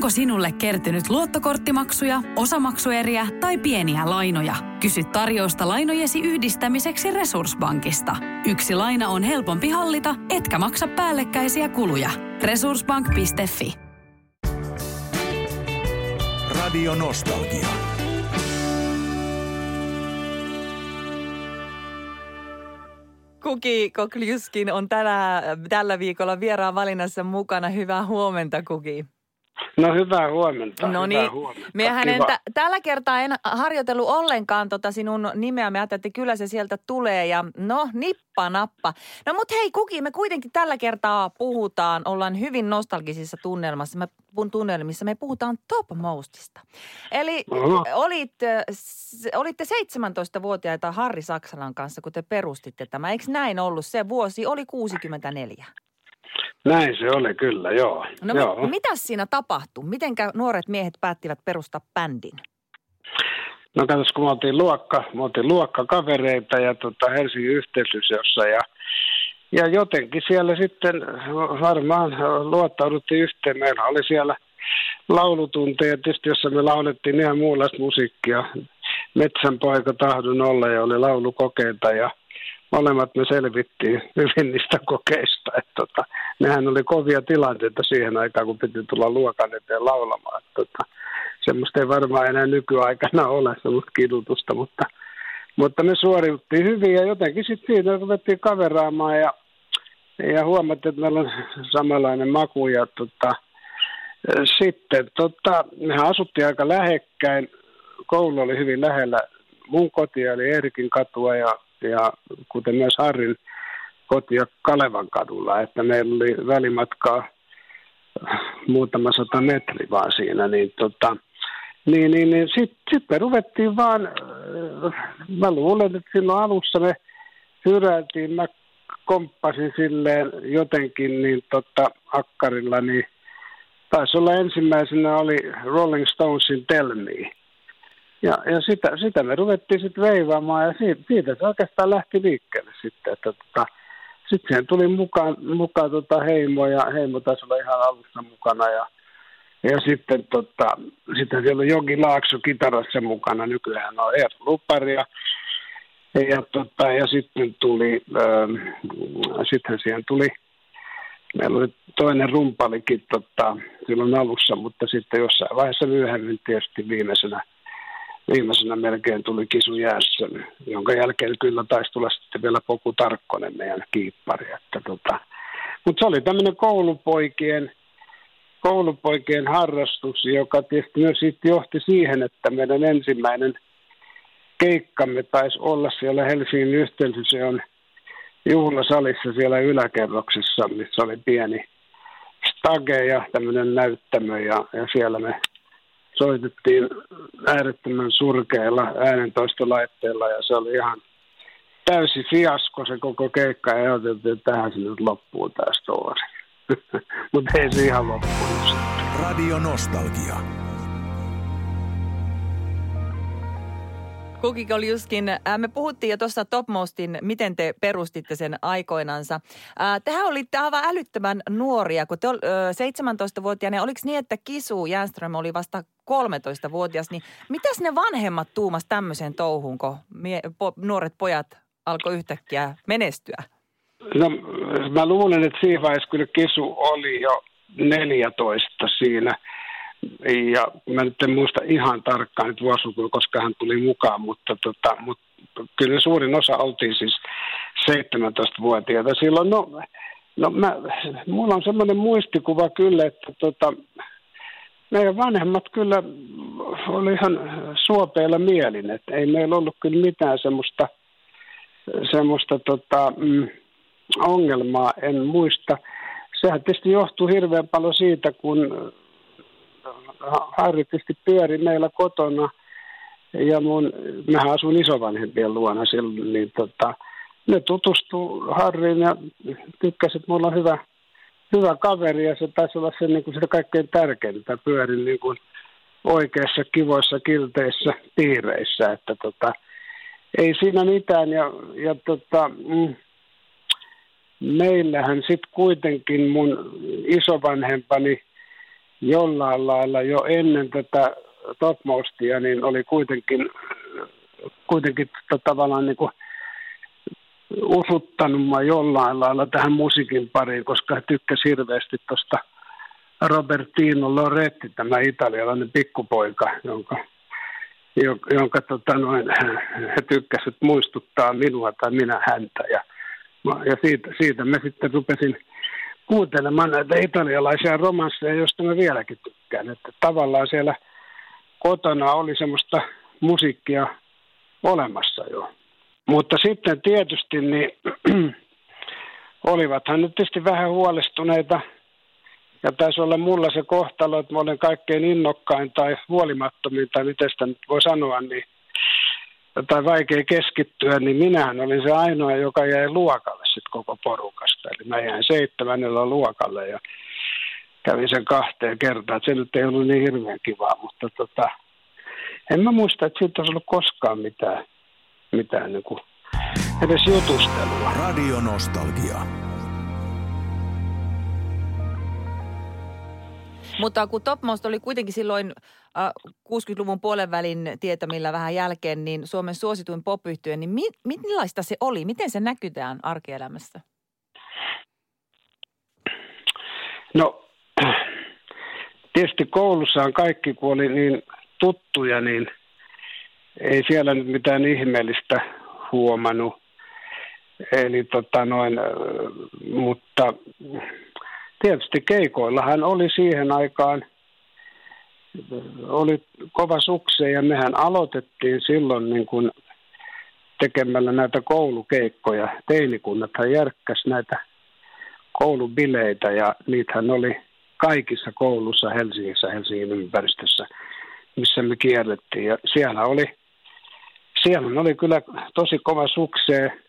Onko sinulle kertynyt luottokorttimaksuja, osamaksueriä tai pieniä lainoja? Kysy tarjousta lainojesi yhdistämiseksi Resurssbankista. Yksi laina on helpompi hallita, etkä maksa päällekkäisiä kuluja. Resurssbank.fi Radio Nostalgia. Kuki Kokljuskin on tällä, tällä viikolla vieraan valinnassa mukana. Hyvää huomenta, Kuki. No hyvää huomenta. No niin, mehän en tä- tällä kertaa en harjoitellut ollenkaan tota sinun nimeä. Me ajattelin, että kyllä se sieltä tulee ja no nippa nappa. No mut hei Kuki, me kuitenkin tällä kertaa puhutaan, ollaan hyvin nostalgisissa tunnelmassa. Me, tunnelmissa me puhutaan Top Mostista. Eli Oho. olit, s- olitte 17-vuotiaita Harri Saksalan kanssa, kun te perustitte tämä. Eikö näin ollut? Se vuosi oli 64. Näin se oli kyllä, joo. No joo. mi- mitäs siinä tapahtui? Mitenkä nuoret miehet päättivät perustaa bändin? No katsos, kun me oltiin, luokka, me oltiin luokkakavereita ja tota Helsingin yhteislyseossa ja, ja jotenkin siellä sitten varmaan luottauduttiin yhteen. Meillä oli siellä laulutunteja tietysti, jossa me laulettiin ihan muunlaista musiikkia. Metsänpoika tahdon olla ja oli laulukokeita ja molemmat me selvittiin hyvin niistä kokeista. Että tota, nehän oli kovia tilanteita siihen aikaan, kun piti tulla luokan eteen laulamaan. Että tota, semmoista ei varmaan enää nykyaikana ole, semmoista kidutusta, mutta, mutta me suoriuttiin hyvin ja jotenkin sitten siitä ruvettiin kaveraamaan ja, ja huomattiin, että meillä on samanlainen maku ja tota, sitten tota, mehän asuttiin aika lähekkäin, koulu oli hyvin lähellä mun kotia, eli Eerikin katua ja, ja kuten myös Harrin kotia Kalevan kadulla, että meillä oli välimatkaa muutama sata metri vaan siinä, niin tota, niin, niin, niin sitten sit me ruvettiin vaan, mä luulen, että silloin alussa me hyräiltiin, mä komppasin silleen jotenkin niin tota, akkarilla, niin taisi olla ensimmäisenä oli Rolling Stonesin Tell Me. Ja, ja sitä, sitä me ruvettiin sitten veivaamaan ja siitä, siitä se oikeastaan lähti liikkeelle sitten, että tota, sitten siihen tuli mukaan, mukaan tota Heimo ja Heimo taisi olla ihan alussa mukana ja, ja sitten tota, sitten siellä on Jogi Laakso kitarassa mukana, nykyään on Eero Lupari ja, ja, tota, ja sitten tuli, ähm, sitten siihen tuli, meillä oli toinen rumpalikin tota, silloin alussa, mutta sitten jossain vaiheessa myöhemmin tietysti viimeisenä viimeisenä melkein tuli Kisu jäässä, jonka jälkeen kyllä taisi tulla sitten vielä Poku Tarkkonen meidän kiippari. Että tota. Mutta se oli tämmöinen koulupoikien, koulupoikien harrastus, joka tietysti myös johti siihen, että meidän ensimmäinen keikkamme taisi olla siellä Helsingin yhteisöön juhlasalissa siellä yläkerroksessa, missä oli pieni stage ja tämmöinen näyttämö ja, ja siellä me soitettiin äärettömän surkeilla äänentoistolaitteilla ja se oli ihan täysi fiasko se koko keikka ja ajateltiin, että tähän se nyt loppuu tämä story. Mutta ei se ihan loppunut. Radio Nostalgia. Kuki Koljuskin, äh, me puhuttiin jo tuossa Topmostin, miten te perustitte sen aikoinansa. Äh, Tehän olitte aivan älyttömän nuoria, kun te ol, ö, 17-vuotiaana. Oliko niin, että Kisu Jänström oli vasta 13-vuotias, niin mitäs ne vanhemmat tuumas tämmöiseen touhuun, kun mie, po, nuoret pojat alkoi yhtäkkiä menestyä? No, mä luulen, että siinä vaiheessa kyllä Kisu oli jo 14 siinä. Ja mä nyt en muista ihan tarkkaan nyt vuosilukua, koska hän tuli mukaan, mutta, tota, mutta kyllä suurin osa oltiin siis 17-vuotiaita silloin. No, no mä, mulla on semmoinen muistikuva kyllä, että tota, meidän vanhemmat kyllä oli ihan suopeilla mielin, että ei meillä ollut kyllä mitään semmoista, semmoista tota, mm, ongelmaa, en muista. Sehän tietysti johtuu hirveän paljon siitä, kun Harri tietysti pyöri meillä kotona ja mun, mähän asun isovanhempien luona silloin, niin tota, ne tutustuu Harriin ja tykkäsi, että mulla on hyvä kaveri ja se taisi olla se, niin kuin sitä kaikkein tärkeintä, pyörin niin kuin oikeissa kivoissa kilteissä piireissä, että tota, ei siinä mitään. Ja, ja tota, mm, meillähän sitten kuitenkin mun isovanhempani jollain lailla jo ennen tätä topmostia, niin oli kuitenkin, kuitenkin tavallaan niin kuin usuttanut mä jollain lailla tähän musiikin pariin, koska tykkäsi hirveästi tuosta Robertino Loretti, tämä italialainen pikkupoika, jonka, jonka tota noin, he tykkäsivät muistuttaa minua tai minä häntä. Ja, ja siitä, siitä mä sitten rupesin kuuntelemaan näitä italialaisia romansseja, joista mä vieläkin tykkään. Että tavallaan siellä kotona oli semmoista musiikkia olemassa jo. Mutta sitten tietysti niin olivathan nyt tietysti vähän huolestuneita. Ja taisi olla mulla se kohtalo, että mä olen kaikkein innokkain tai huolimattomin, tai miten sitä nyt voi sanoa, niin, tai vaikea keskittyä, niin minähän olin se ainoa, joka jäi luokalle sitten koko porukasta. Eli mä jäin seitsemännellä luokalle ja kävin sen kahteen kertaan. Se nyt ei ollut niin hirveän kivaa, mutta tota, en mä muista, että siitä olisi ollut koskaan mitään mitään niin kuin edes jutustelua. Radio Nostalgia. Mutta kun Topmost oli kuitenkin silloin äh, 60-luvun puolen välin tietämillä vähän jälkeen, niin Suomen suosituin pop niin mi- millaista se oli? Miten se näkytään arkielämässä? No, tietysti koulussahan kaikki, kun oli niin tuttuja, niin – ei siellä nyt mitään ihmeellistä huomannut. Eli tota noin, mutta tietysti keikoillahan oli siihen aikaan, oli kova sukse ja mehän aloitettiin silloin niin kuin tekemällä näitä koulukeikkoja. Teinikunnathan järkkäs näitä koulubileitä ja niitähän oli kaikissa koulussa Helsingissä, Helsingin ympäristössä, missä me kierrettiin. Ja siellä oli siellä oli kyllä tosi kova suksee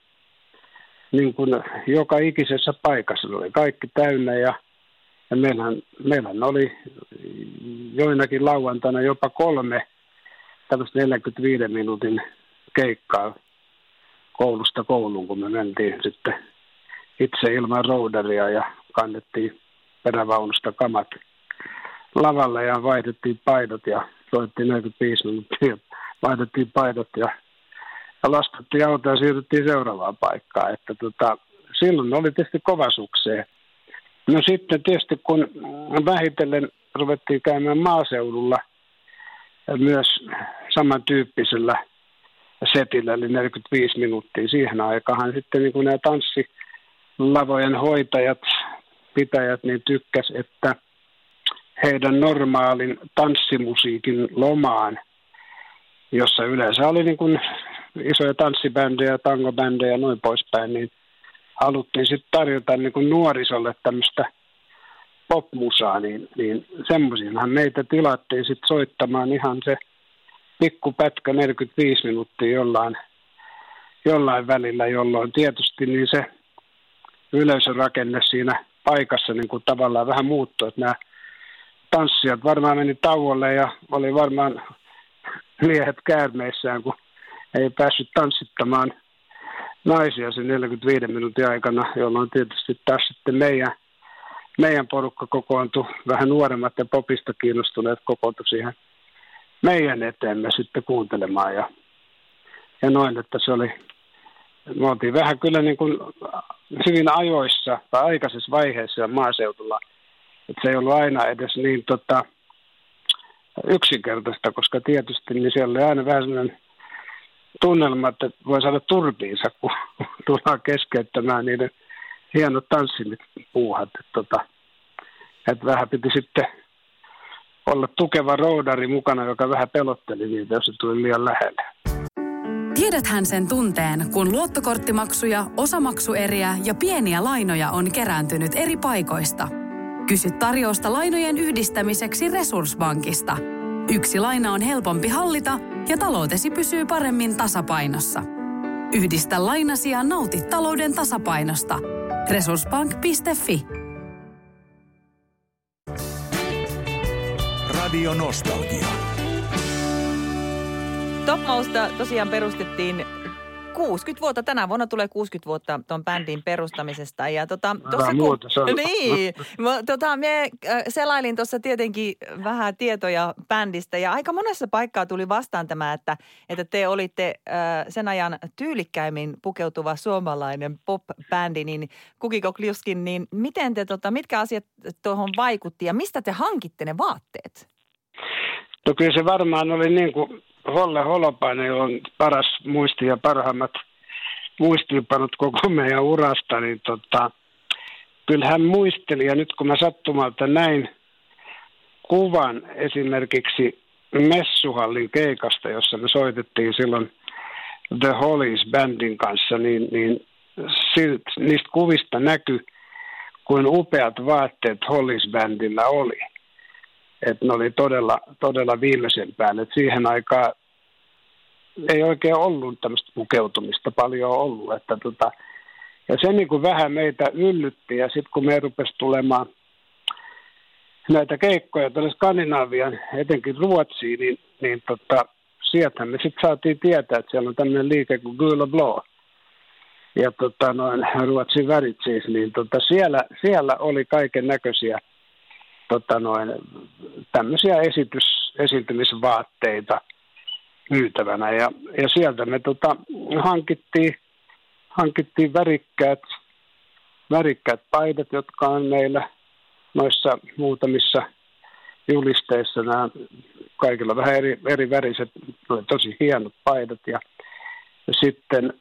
niin kuin joka ikisessä paikassa. oli kaikki täynnä ja, ja meillähän, meillähän oli joinakin lauantaina jopa kolme tämmöistä 45 minuutin keikkaa koulusta kouluun, kun me mentiin sitten itse ilman roudaria ja kannettiin perävaunusta kamat lavalle ja vaihdettiin paidot ja soittiin 45 minuuttia vaihdettiin paidot ja, ja laskettiin auto ja siirryttiin seuraavaan paikkaan. Että tota, silloin oli tietysti kova sukseen. No sitten tietysti kun vähitellen ruvettiin käymään maaseudulla myös samantyyppisellä setillä, eli 45 minuuttia siihen aikaan. Sitten niin kuin nämä tanssilavojen hoitajat, pitäjät, niin tykkäs, että heidän normaalin tanssimusiikin lomaan – jossa yleensä oli niin kuin isoja tanssibändejä, tangobändejä ja noin poispäin, niin haluttiin sitten tarjota niin kuin nuorisolle tämmöistä popmusaa, niin, niin semmoisiinhan meitä tilattiin sitten soittamaan ihan se pikkupätkä 45 minuuttia jollain, jollain välillä, jolloin tietysti niin se yleisörakenne siinä paikassa niin kuin tavallaan vähän muuttui, että nämä tanssijat varmaan meni tauolle ja oli varmaan miehet käärmeissään, kun ei päässyt tanssittamaan naisia sen 45 minuutin aikana, jolloin tietysti taas sitten meidän, meidän porukka kokoontui, vähän nuoremmat ja popista kiinnostuneet kokoontui siihen meidän eteemme sitten kuuntelemaan. Ja, ja noin, että se oli, me oltiin vähän kyllä niin kuin hyvin ajoissa tai aikaisessa vaiheessa maaseudulla, että se ei ollut aina edes niin tota, yksinkertaista, koska tietysti niin siellä oli aina vähän sellainen tunnelma, että voi saada turpiinsa, kun tullaan keskeyttämään niiden hienot tanssimit puuhat. Että, tota, että vähän piti sitten olla tukeva roudari mukana, joka vähän pelotteli niitä, jos se tuli liian lähelle. Tiedäthän sen tunteen, kun luottokorttimaksuja, osamaksueriä ja pieniä lainoja on kerääntynyt eri paikoista – Kysy tarjousta lainojen yhdistämiseksi Resurssbankista. Yksi laina on helpompi hallita ja taloutesi pysyy paremmin tasapainossa. Yhdistä lainasi ja nauti talouden tasapainosta. Resurssbank.fi Radio Nostalgia. Topmousta tosiaan perustettiin 60 vuotta, tänä vuonna tulee 60 vuotta tuon bändin perustamisesta. Ja tota, tossa, kun, niin, tota, me äh, selailin tuossa tietenkin vähän tietoja bändistä ja aika monessa paikkaa tuli vastaan tämä, että, että te olitte äh, sen ajan tyylikkäimmin pukeutuva suomalainen pop-bändi, niin Kukiko Kliuskin, niin miten te, tota, mitkä asiat tuohon vaikutti ja mistä te hankitte ne vaatteet? No kyllä se varmaan oli niin kuin Holle Holopainen on paras muisti ja parhaimmat muistiinpanot koko meidän urasta, niin tota, kyllä hän muisteli, ja nyt kun mä sattumalta näin kuvan esimerkiksi Messuhallin keikasta, jossa me soitettiin silloin The Hollies bandin kanssa, niin, niin niistä kuvista näkyy, kuin upeat vaatteet Hollis-bändillä oli että ne oli todella, todella viimeisen päälle. Et siihen aikaan ei oikein ollut tämmöistä pukeutumista paljon ollut. Että tota, ja se niin kuin vähän meitä yllytti ja sitten kun me rupesi tulemaan näitä keikkoja tuonne Skandinaavian, etenkin Ruotsiin, niin, niin tota, sieltä me sitten saatiin tietää, että siellä on tämmöinen liike kuin Gula Blå. Ja tota, noin Ruotsin värit siis, niin tota, siellä, siellä oli kaiken näköisiä – tota noin, tämmöisiä esitys, esiintymisvaatteita myytävänä. Ja, ja sieltä me tota, hankittiin, hankittiin värikkäät, värikkäät paidat, jotka on meillä noissa muutamissa julisteissa. Nämä kaikilla vähän eri, eri väriset, tosi hienot paidat ja, ja sitten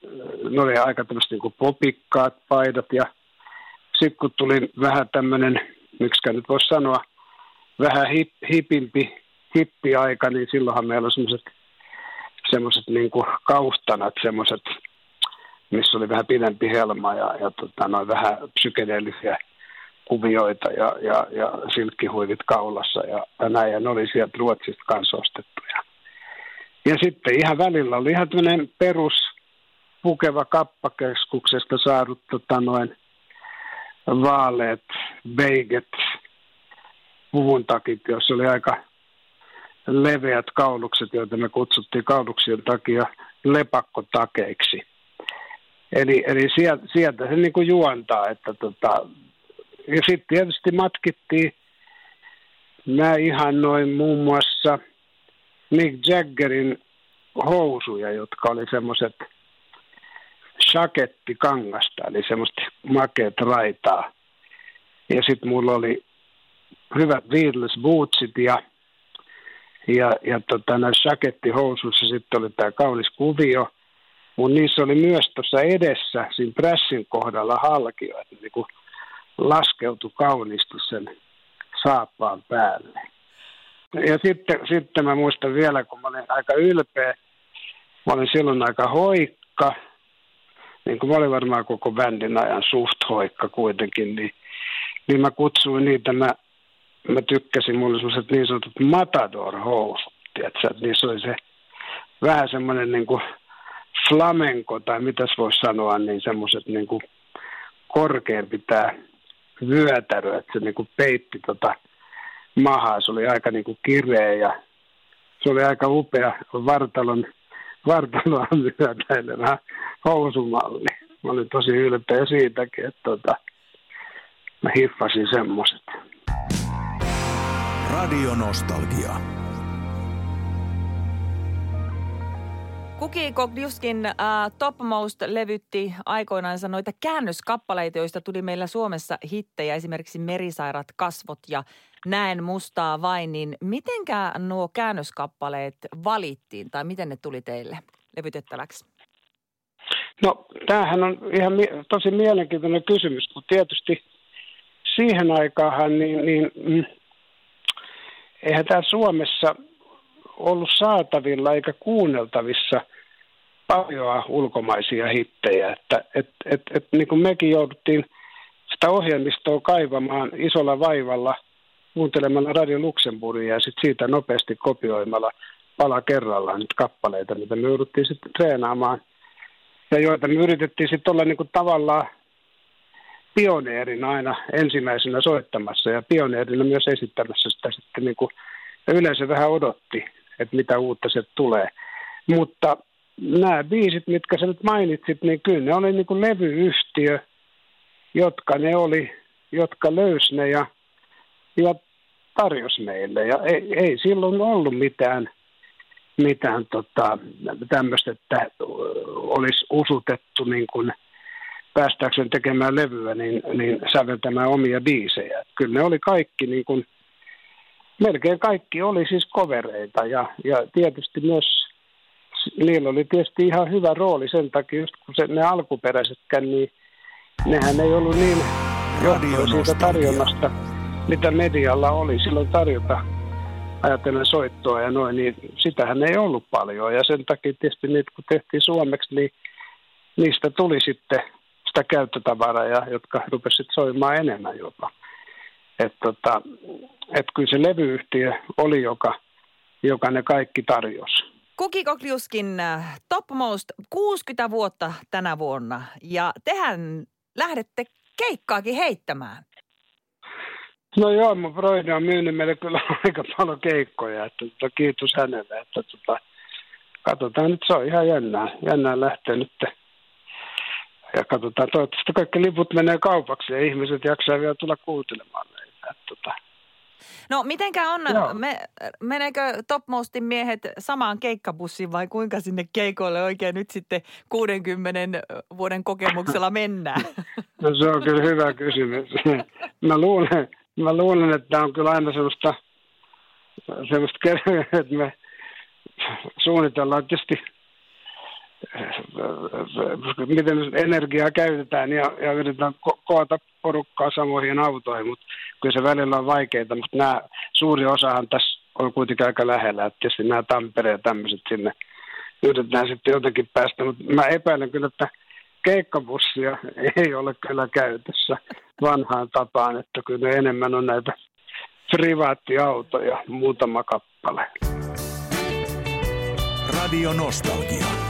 ne oli aika tämmöiset niin popikkaat paidat ja sitten kun tuli vähän tämmöinen miksi nyt voisi sanoa, vähän hip, hipimpi, hippiaika, niin silloinhan meillä on semmoiset semmoiset niin kaustanat, semmoiset, missä oli vähän pidempi helma ja, ja tota, noin vähän psykedeellisiä kuvioita ja, ja, ja silkkihuivit kaulassa ja, ja näin. Ja ne oli sieltä Ruotsista kanssa ostettuja. Ja sitten ihan välillä oli ihan tämmöinen perus pukeva kappakeskuksesta saadut tota, noin vaaleet, beiget, puvun takit, joissa oli aika leveät kaulukset, joita me kutsuttiin kauluksien takia lepakkotakeiksi. Eli, eli sieltä, sieltä se niin kuin juontaa, että tota, ja sitten tietysti matkittiin mä ihan noin muun muassa Mick Jaggerin housuja, jotka oli semmoiset – kangasta, eli semmoista makeet raitaa. Ja sitten mulla oli hyvät Beatles bootsit ja, ja, ja tota, näissä shakettihousuissa sitten oli tämä kaunis kuvio. Mutta niissä oli myös tuossa edessä, siinä pressin kohdalla halkio, että niinku laskeutui kauniisti sen saappaan päälle. Ja sitten, sitten mä muistan vielä, kun mä olin aika ylpeä, mä olin silloin aika hoikka – niin kuin mä olin varmaan koko bändin ajan suht hoikka kuitenkin, niin, niin mä kutsuin niitä, mä, mä tykkäsin, mulla oli sellaiset niin sanotut matador-housut, että niissä oli se vähän semmoinen niin kuin flamenco, tai mitäs voisi sanoa, niin semmoiset niin kuin korkeampi tämä vyötärö, että se niin kuin peitti tota mahaa, se oli aika niin kuin kireä ja se oli aika upea vartalon vartaloa myötäilevä housumalli. Mä olin tosi ylpeä siitäkin, että tota, mä hiffasin semmoset. Radio Nostalgia. Kuki Kogdiuskin äh, Topmost levytti aikoinaan noita käännöskappaleita, joista tuli meillä Suomessa hittejä, esimerkiksi Merisairat kasvot ja Näen mustaa vain, niin mitenkä nuo käännöskappaleet valittiin tai miten ne tuli teille levytettäväksi? No tämähän on ihan tosi mielenkiintoinen kysymys, kun tietysti siihen aikaan niin, niin mm, eihän tämä Suomessa ollut saatavilla eikä kuunneltavissa paljon ulkomaisia hittejä, että et, et, et, niin kuin mekin jouduttiin sitä ohjelmistoa kaivamaan isolla vaivalla – kuuntelemalla Radio Luxemburgia ja sitten siitä nopeasti kopioimalla pala kerrallaan niitä kappaleita, mitä me jouduttiin sitten treenaamaan. Ja joita me yritettiin sitten olla niinku tavallaan pioneerina aina ensimmäisenä soittamassa ja pioneerina myös esittämässä sitä sitten niinku, ja yleensä vähän odotti, että mitä uutta se tulee. Mutta nämä biisit, mitkä sä nyt mainitsit, niin kyllä ne oli niin kuin levyyhtiö, jotka ne oli, jotka löysi ne ja, ja tarjos meille. Ja ei, ei silloin ollut mitään, mitään tota, tämmöistä, että olisi usutettu niin kuin päästäkseen tekemään levyä, niin, niin säveltämään omia biisejä. Kyllä ne oli kaikki niin kuin, melkein kaikki oli siis kovereita ja, ja tietysti myös niillä oli tietysti ihan hyvä rooli sen takia, just kun se, ne alkuperäisetkään, niin nehän ei ollut niin johtuen siitä tarjonnasta, mitä medialla oli silloin tarjota ajatellen soittoa ja noin, niin sitähän ei ollut paljon. Ja sen takia tietysti niitä, kun tehtiin suomeksi, niin niistä tuli sitten sitä käyttötavaraa, ja, jotka rupesivat soimaan enemmän jopa. Että tota, et kyllä se levyyhtiö oli, joka, joka ne kaikki tarjosi. Kuki Kokliuskin äh, Topmost 60 vuotta tänä vuonna ja tehän lähdette keikkaakin heittämään. No joo, mun Broidi on myynyt meille kyllä aika paljon keikkoja, että että kiitos hänelle, että tota, katsotaan nyt, se on ihan jännää, jännää lähteä nyt. Ja katsotaan, toivottavasti kaikki liput menee kaupaksi ja ihmiset jaksaa vielä tulla kuuntelemaan meitä. Tota, No mitenkä on, me, meneekö Topmostin miehet samaan keikkabussiin vai kuinka sinne keikoille oikein nyt sitten 60 vuoden kokemuksella mennään? No se on kyllä hyvä kysymys. Mä luulen, mä luulen että tämä on kyllä aina sellaista, sellaista että me suunnitellaan tietysti miten energiaa käytetään ja, ja yritetään ko- koota porukkaa samoihin autoihin, mutta kyllä se välillä on vaikeaa, mutta nämä, suuri osahan tässä on kuitenkin aika lähellä, että tietysti nämä Tampere ja tämmöiset sinne yritetään sitten jotenkin päästä, mutta mä epäilen kyllä, että keikkabussia ei ole kyllä käytössä vanhaan tapaan, että kyllä ne enemmän on näitä privaattiautoja, muutama kappale. Radio Nostalgia.